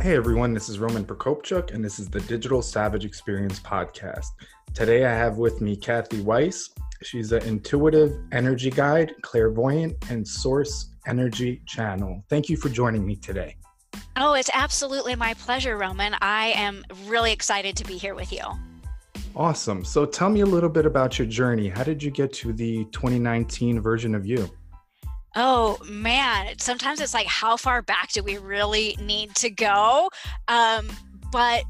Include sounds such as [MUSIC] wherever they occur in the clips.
Hey everyone, this is Roman Prokopchuk, and this is the Digital Savage Experience podcast. Today I have with me Kathy Weiss. She's an intuitive energy guide, clairvoyant, and source energy channel. Thank you for joining me today. Oh, it's absolutely my pleasure, Roman. I am really excited to be here with you. Awesome. So tell me a little bit about your journey. How did you get to the 2019 version of you? Oh man, sometimes it's like, how far back do we really need to go? Um, but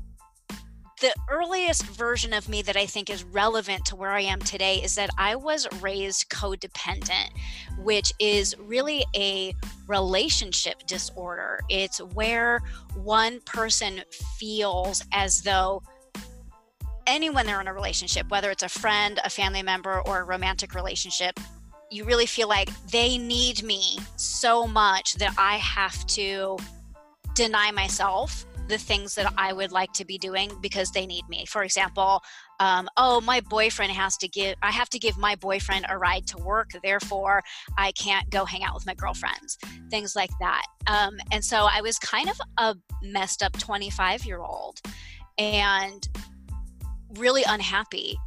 the earliest version of me that I think is relevant to where I am today is that I was raised codependent, which is really a relationship disorder. It's where one person feels as though anyone they're in a relationship, whether it's a friend, a family member, or a romantic relationship, you really feel like they need me so much that I have to deny myself the things that I would like to be doing because they need me. For example, um, oh, my boyfriend has to give, I have to give my boyfriend a ride to work, therefore I can't go hang out with my girlfriends, things like that. Um, and so I was kind of a messed up 25 year old and really unhappy.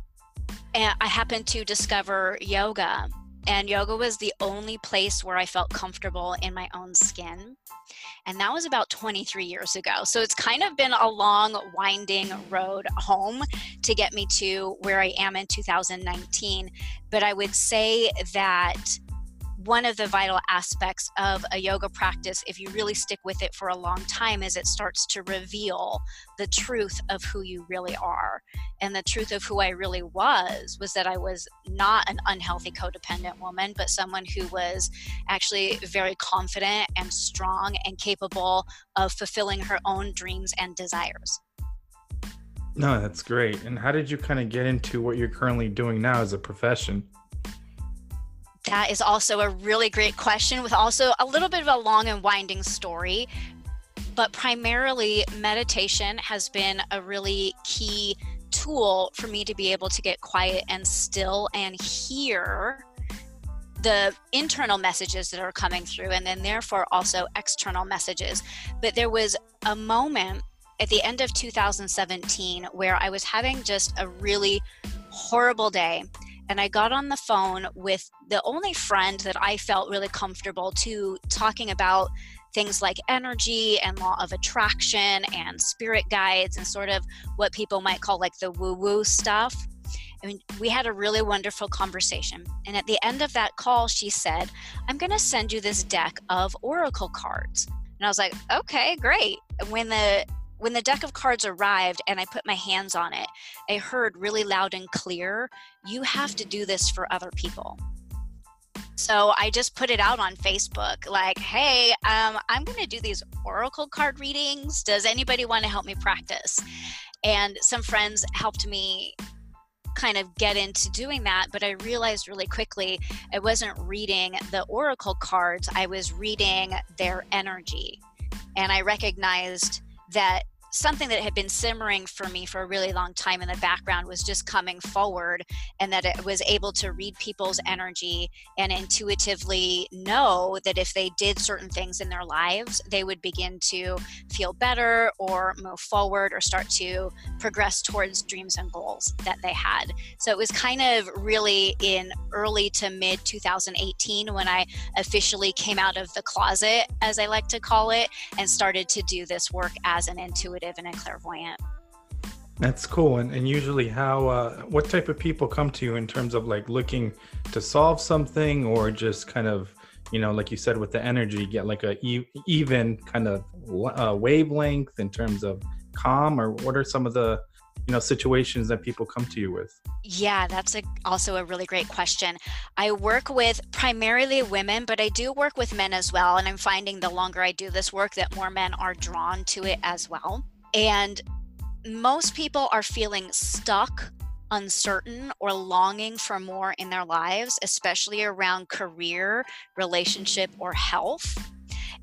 And I happened to discover yoga and yoga was the only place where I felt comfortable in my own skin. And that was about 23 years ago. So it's kind of been a long, winding road home to get me to where I am in 2019. But I would say that one of the vital aspects of a yoga practice, if you really stick with it for a long time, is it starts to reveal the truth of who you really are. And the truth of who I really was was that I was not an unhealthy codependent woman, but someone who was actually very confident and strong and capable of fulfilling her own dreams and desires. No, that's great. And how did you kind of get into what you're currently doing now as a profession? That is also a really great question with also a little bit of a long and winding story. But primarily, meditation has been a really key tool for me to be able to get quiet and still and hear the internal messages that are coming through, and then therefore also external messages. But there was a moment at the end of 2017 where I was having just a really horrible day and I got on the phone with the only friend that I felt really comfortable to talking about things like energy and law of attraction and spirit guides and sort of what people might call like the woo woo stuff. I mean, we had a really wonderful conversation. And at the end of that call, she said, I'm going to send you this deck of oracle cards. And I was like, okay, great. When the when the deck of cards arrived and I put my hands on it, I heard really loud and clear, you have to do this for other people. So I just put it out on Facebook like, hey, um, I'm going to do these oracle card readings. Does anybody want to help me practice? And some friends helped me kind of get into doing that, but I realized really quickly I wasn't reading the oracle cards, I was reading their energy. And I recognized that something that had been simmering for me for a really long time in the background was just coming forward and that it was able to read people's energy and intuitively know that if they did certain things in their lives they would begin to feel better or move forward or start to progress towards dreams and goals that they had. So it was kind of really in early to mid 2018 when i officially came out of the closet as i like to call it and started to do this work as an intuitive intuitive and a clairvoyant. That's cool. And, and usually, how, uh, what type of people come to you in terms of like looking to solve something or just kind of, you know, like you said, with the energy, get like a e- even kind of uh, wavelength in terms of calm, or what are some of the you know situations that people come to you with? Yeah that's a, also a really great question. I work with primarily women but i do work with men as well. And i'm finding the longer i do this work that more men are drawn to it as well and most people are feeling stuck uncertain or longing for more in their lives especially around career relationship or health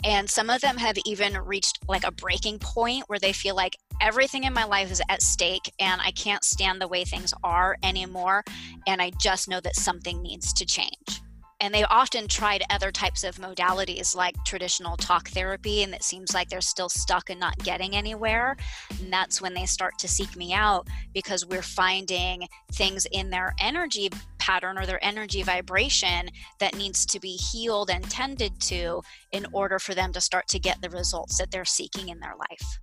and some of them have even reached like a breaking point where they feel like everything in my life is at stake and I can't stand the way things are anymore. And I just know that something needs to change. And they've often tried other types of modalities like traditional talk therapy, and it seems like they're still stuck and not getting anywhere. And that's when they start to seek me out because we're finding things in their energy pattern or their energy vibration that needs to be healed and tended to in order for them to start to get the results that they're seeking in their life.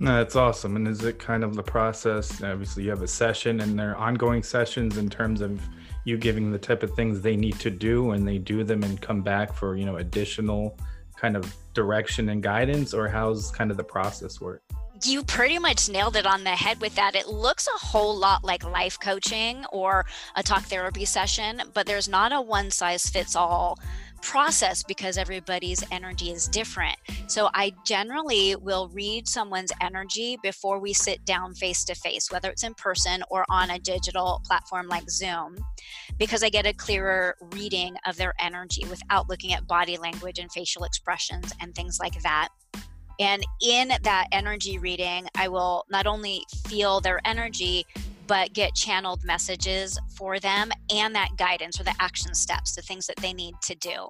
No, that's awesome. And is it kind of the process? Obviously, you have a session, and there are ongoing sessions in terms of you giving the type of things they need to do, and they do them and come back for you know additional kind of direction and guidance, or how's kind of the process work? you pretty much nailed it on the head with that. It looks a whole lot like life coaching or a talk therapy session, but there's not a one size fits all process because everybody's energy is different. So I generally will read someone's energy before we sit down face to face, whether it's in person or on a digital platform like Zoom, because I get a clearer reading of their energy without looking at body language and facial expressions and things like that. And in that energy reading, I will not only feel their energy, but get channeled messages for them and that guidance or the action steps, the things that they need to do.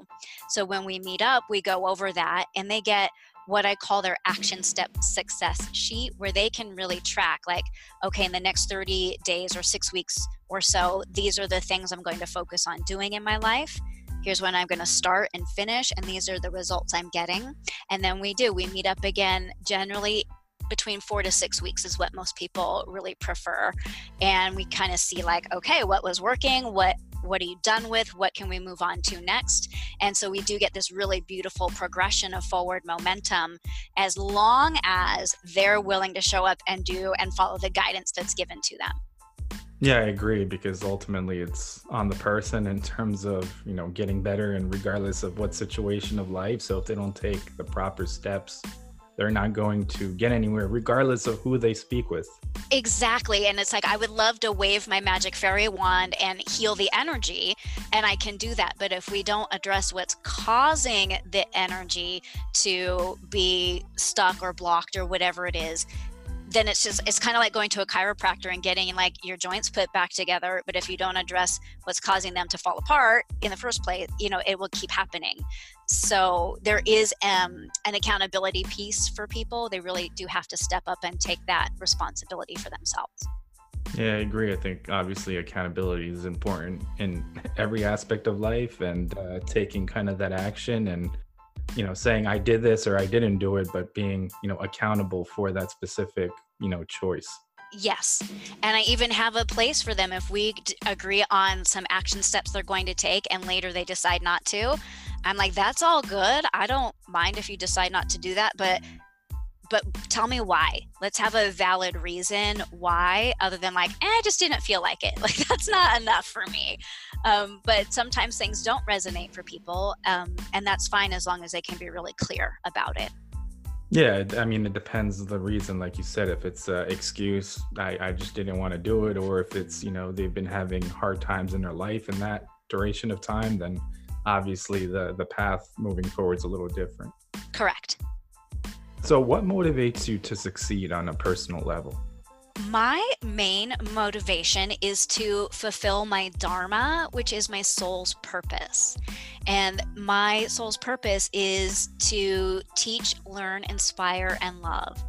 So when we meet up, we go over that and they get what I call their action step success sheet, where they can really track, like, okay, in the next 30 days or six weeks or so, these are the things I'm going to focus on doing in my life. Here's when I'm going to start and finish, and these are the results I'm getting. And then we do, we meet up again generally between four to six weeks is what most people really prefer. And we kind of see like, okay, what was working? What what are you done with? What can we move on to next? And so we do get this really beautiful progression of forward momentum as long as they're willing to show up and do and follow the guidance that's given to them. Yeah, I agree because ultimately it's on the person in terms of, you know, getting better and regardless of what situation of life. So if they don't take the proper steps they're not going to get anywhere regardless of who they speak with. Exactly and it's like i would love to wave my magic fairy wand and heal the energy and i can do that but if we don't address what's causing the energy to be stuck or blocked or whatever it is then it's just it's kind of like going to a chiropractor and getting like your joints put back together but if you don't address what's causing them to fall apart in the first place you know it will keep happening so there is um, an accountability piece for people. They really do have to step up and take that responsibility for themselves. Yeah, I agree. I think obviously accountability is important in every aspect of life and uh, taking kind of that action and you know saying i did this or i didn't do it but being you know accountable for that specific you know choice. Yes. And i even have a place for them if we d- agree on some action steps they're going to take and later they decide not to i'm like that's all good i don't mind if you decide not to do that but but tell me why. Let's have a valid reason why, other than like, eh, I just didn't feel like it. [LAUGHS] Like, that's not enough for me. Um, but sometimes things don't resonate for people, um, and that's fine as long as they can be really clear about it. Yeah, I mean, it depends the reason. Like you said, if it's an excuse, I, I just didn't want to do it, or if it's, you know, they've been having hard times in their life in that duration of time, then obviously the, the path moving forward is a little different. Correct. So, what motivates you to succeed on a personal level? My main motivation is to fulfill my Dharma, which is my soul's purpose. And my soul's purpose is to teach, learn, inspire, and love.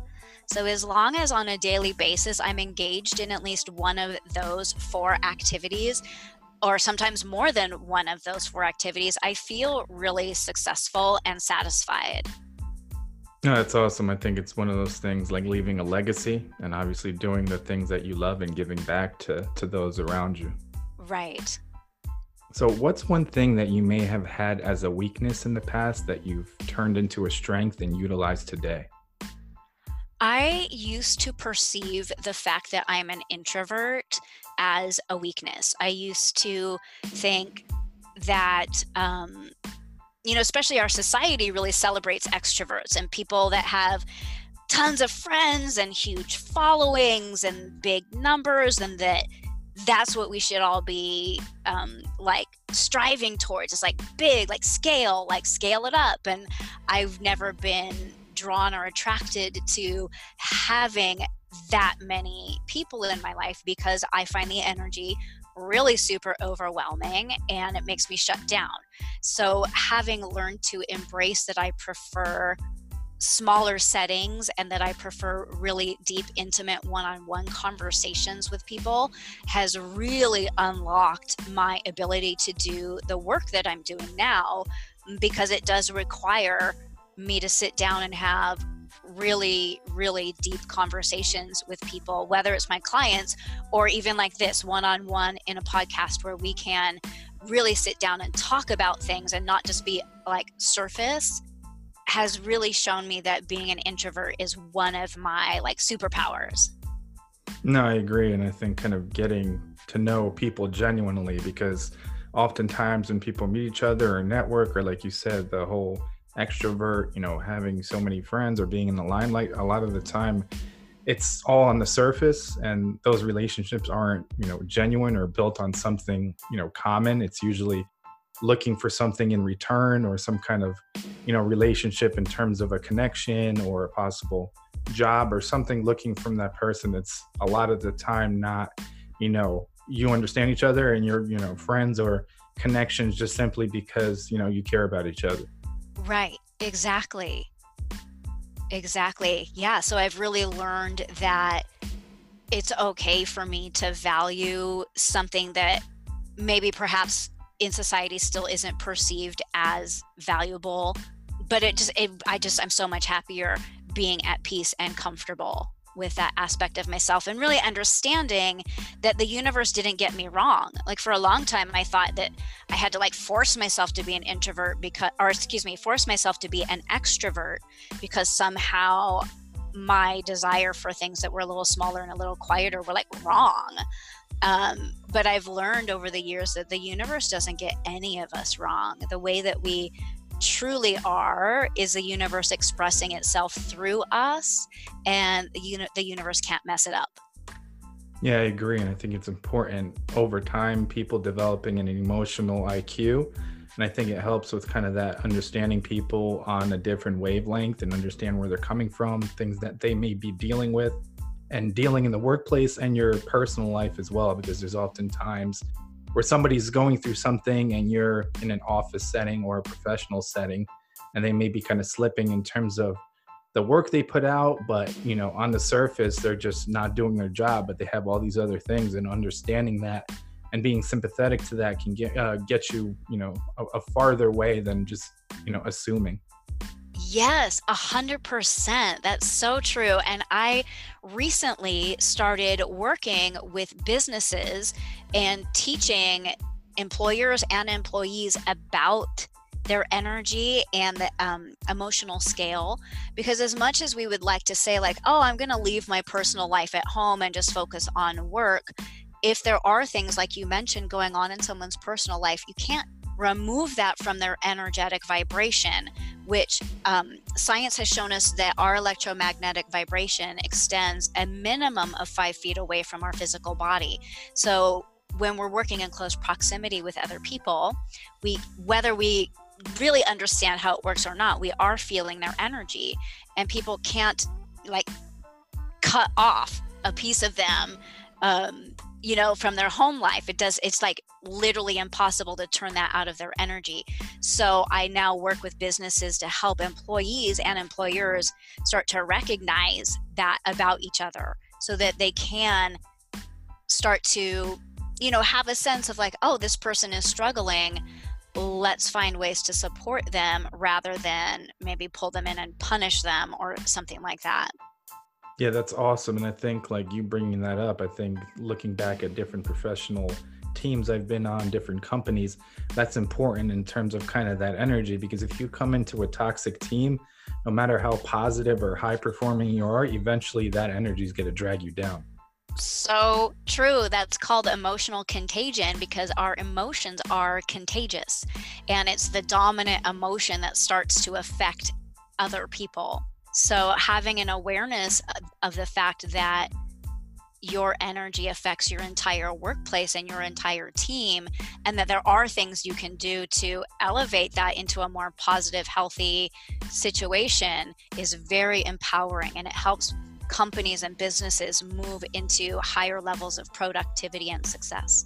So, as long as on a daily basis I'm engaged in at least one of those four activities, or sometimes more than one of those four activities, I feel really successful and satisfied. No, that's awesome. I think it's one of those things like leaving a legacy and obviously doing the things that you love and giving back to to those around you. Right. So, what's one thing that you may have had as a weakness in the past that you've turned into a strength and utilized today? I used to perceive the fact that I'm an introvert as a weakness. I used to think that, um, you know, especially our society really celebrates extroverts and people that have tons of friends and huge followings and big numbers, and that that's what we should all be um, like striving towards. It's like big, like scale, like scale it up. And I've never been drawn or attracted to having that many people in my life because I find the energy really super overwhelming and it makes me shut down. So, having learned to embrace that I prefer smaller settings and that I prefer really deep, intimate one on one conversations with people has really unlocked my ability to do the work that I'm doing now because it does require me to sit down and have really, really deep conversations with people, whether it's my clients or even like this one on one in a podcast where we can really sit down and talk about things and not just be like surface has really shown me that being an introvert is one of my like superpowers. No, I agree. And I think kind of getting to know people genuinely because oftentimes when people meet each other or network, or like you said, the whole extrovert, you know, having so many friends or being in the limelight, a lot of the time it's all on the surface and those relationships aren't, you know, genuine or built on something, you know, common. It's usually looking for something in return or some kind of, you know, relationship in terms of a connection or a possible job or something looking from that person that's a lot of the time not, you know, you understand each other and you're, you know, friends or connections just simply because, you know, you care about each other. Right, exactly. Exactly. Yeah. So I've really learned that it's okay for me to value something that maybe perhaps in society still isn't perceived as valuable but it just it, i just i'm so much happier being at peace and comfortable with that aspect of myself and really understanding that the universe didn't get me wrong. Like for a long time, I thought that I had to like force myself to be an introvert because, or excuse me, force myself to be an extrovert because somehow my desire for things that were a little smaller and a little quieter were like wrong. Um, but I've learned over the years that the universe doesn't get any of us wrong. The way that we truly are is the universe expressing itself through us, and the, uni- the universe can't mess it up. Yeah, I agree. And I think it's important over time, people developing an emotional IQ. And I think it helps with kind of that understanding people on a different wavelength and understand where they're coming from, things that they may be dealing with, and dealing in the workplace and your personal life as well. Because there's often times where somebody's going through something and you're in an office setting or a professional setting and they may be kind of slipping in terms of the work they put out but you know on the surface they're just not doing their job but they have all these other things and understanding that and being sympathetic to that can get uh, get you you know a, a farther way than just you know assuming Yes, a hundred percent. That's so true. And I recently started working with businesses and teaching employers and employees about their energy and the um, emotional scale because as much as we would like to say like oh i'm going to leave my personal life at home and just focus on work if there are things like you mentioned going on in someone's personal life you can't remove that from their energetic vibration, which um, science has shown us that our electromagnetic vibration extends a minimum of five feet away from our physical body. So when we're working in close proximity with other people, we whether we really understand how it works or not, we are feeling their energy, and people can't like cut off a piece of them um, you know from their home life. It does it's like literally impossible to turn that out of their energy. So i now work with businesses to help employees and employers start to recognize that about each other so that they can start to you know have a sense of like oh this person is struggling let's find ways to support them rather than maybe pull them in and punish them or something like that yeah, that's awesome. And I think like you bringing that up, I think looking back at different professional teams I've been on, different companies, that's important in terms of kind of that energy. Because if you come into a toxic team, no matter how positive or high performing you are, eventually that energy is going to drag you down. So true. That's called emotional contagion because our emotions are contagious. And it's the dominant emotion that starts to affect other people. So having an awareness of, the fact that your energy affects your entire workplace and your entire team, and that there are things you can do to elevate that into a more positive, healthy situation is very empowering and it helps companies and businesses move into higher levels of productivity and success.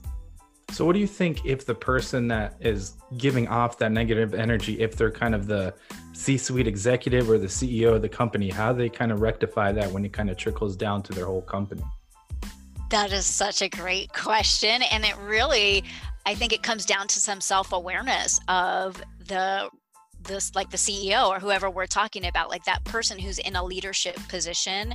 So, what do you think if the person that is giving off that negative energy, if they're kind of the C suite executive or the CEO of the company, how they kind of rectify that when it kind of trickles down to their whole company? That is such a great question. And it really, I think it comes down to some self awareness of the this like the CEO or whoever we're talking about, like that person who's in a leadership position,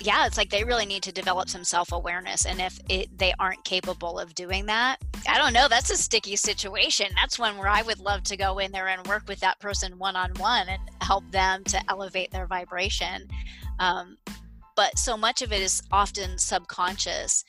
yeah, it's like they really need to develop some self awareness. And if it, they aren't capable of doing that, I don't know, that's a sticky situation. That's one where I would love to go in there and work with that person one on one and help them to elevate their vibration. Um, but so much of it is often subconscious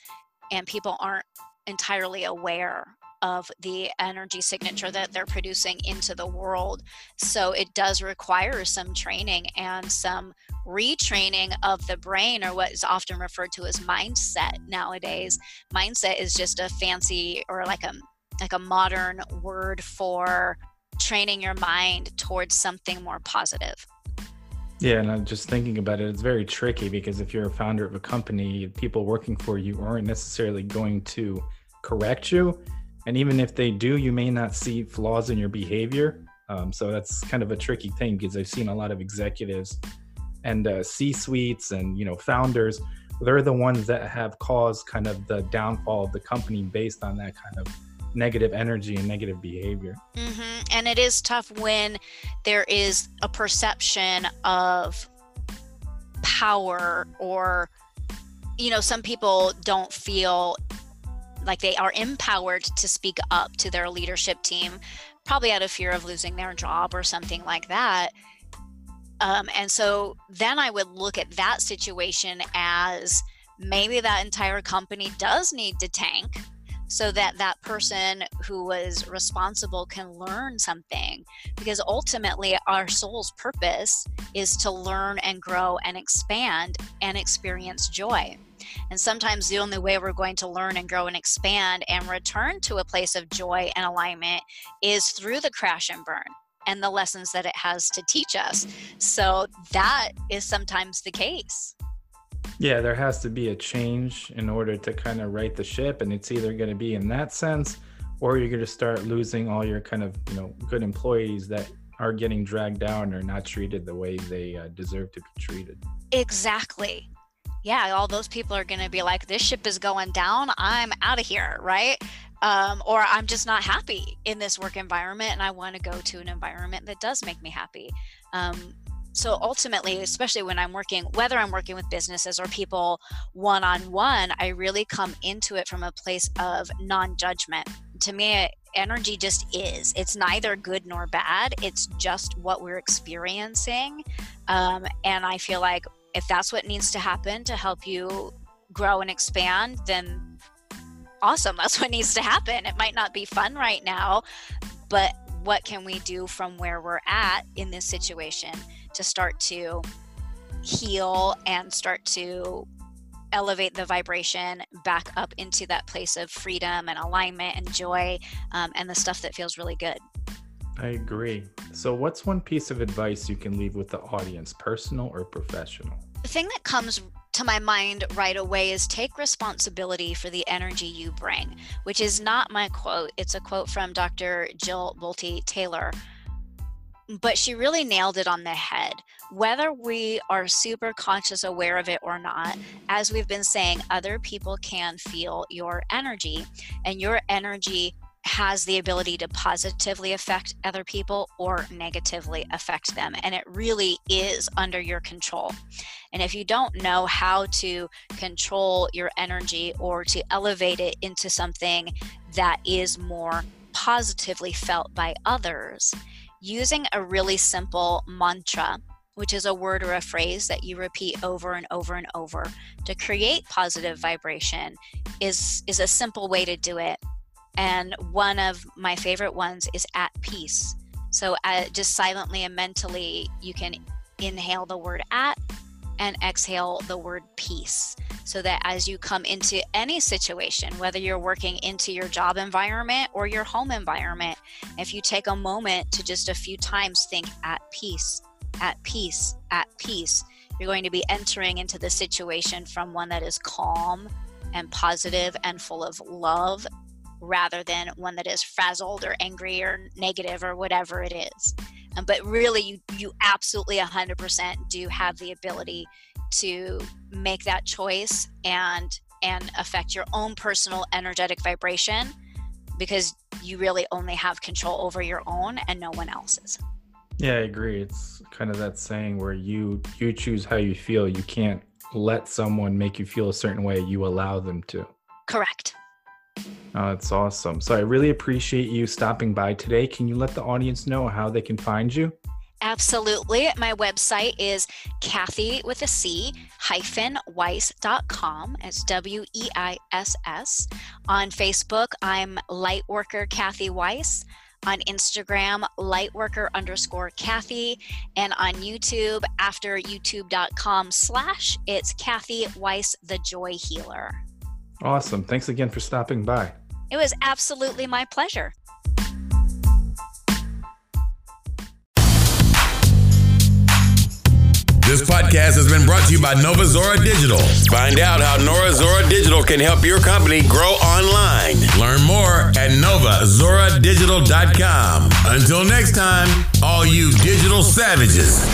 and people aren't entirely aware of the energy signature that they're producing into the world. So it does require some training and some retraining of the brain, or what is often referred to as mindset nowadays. Mindset is just a fancy or like a like a modern word for training your mind towards something more positive. Yeah, and I'm just thinking about it, it's very tricky because if you're a founder of a company, people working for you aren't necessarily going to correct you. And even if they do, you may not see flaws in your behavior. Um, so that's kind of a tricky thing because I've seen a lot of executives and uh, C-suites and you know founders. They're the ones that have caused kind of the downfall of the company based on that kind of negative energy and negative behavior. Mm-hmm. And it is tough when there is a perception of power or you know some people don't feel like they are empowered to speak up to their leadership team probably out of fear of losing their job or something like that. Um, and so then i would look at that situation as maybe that entire company does need to tank so that that person who was responsible can learn something. Because ultimately our soul's purpose is to learn and grow and expand and experience joy and sometimes the only way we're going to learn and grow and expand and return to a place of joy and alignment is through the crash and burn and the lessons that it has to teach us so that is sometimes the case yeah, there has to be a change in order to kind of right the ship, and it's either going to be in that sense, or you're going to start losing all your kind of you know good employees that are getting dragged down or not treated the way they uh, deserve to be treated. Exactly. Yeah, all those people are going to be like, "This ship is going down. I'm out of here," right? Um, or I'm just not happy in this work environment, and I want to go to an environment that does make me happy. Um, so ultimately especially when i'm working whether i'm working with businesses or people one on one i really come into it from a place of non-judgment to me energy just is it's neither good nor bad it's just what we're experiencing um, and i feel like if that's what needs to happen to help you grow and expand then awesome [LAUGHS] that's what needs to happen it might not be fun right now but what can we do from where we're at in this situation to start to heal and start to elevate the vibration back up into that place of freedom and alignment and joy um, and the stuff that feels really good. I agree. So, what's one piece of advice you can leave with the audience, personal or professional? The thing that comes to my mind right away is take responsibility for the energy you bring, which is not my quote. It's a quote from Dr. Jill Bolte Taylor, but she really nailed it on the head. Whether we are super conscious aware of it or not, as we've been saying, other people can feel your energy, and your energy has the ability to positively affect other people or negatively affect them. And it really is under your control. And if you don't know how to control your energy or to elevate it into something that is more positively felt by others, using a really simple mantra which is a word or a phrase that you repeat over and over and over to create positive vibration is is a simple way to do it and one of my favorite ones is at peace. So uh, just silently and mentally, you can inhale the word at and exhale the word peace so that as you come into any situation, whether you're working into your job environment or your home environment, if you take a moment to just a few times think at peace, at peace, at peace, you're going to be entering into the situation from one that is calm and positive and full of love rather than one that is frazzled or angry or negative or whatever it is. Um, but really, you you absolutely 100% do have the ability to make that choice and and affect your own personal energetic vibration because you really only have control over your own and no one else's. Yeah, I agree. It's kind of that saying where you you choose how you feel. You can't let someone make you feel a certain way. You allow them to. Correct. Oh, that's awesome. So I really appreciate you stopping by today. Can you let the audience know how they can find you? Absolutely. My website is Kathy with a C hyphen Weiss.com. It's W E I S S. On Facebook, I'm Lightworker Kathy Weiss. On Instagram, lightworker underscore Kathy. And on YouTube, after youtube.com slash, it's Kathy Weiss, the Joy Healer. Awesome. Thanks again for stopping by. It was absolutely my pleasure. This podcast has been brought to you by Nova Zora Digital. Find out how Nova Zora Digital can help your company grow online. Learn more at novazoradigital.com. Until next time, all you digital savages.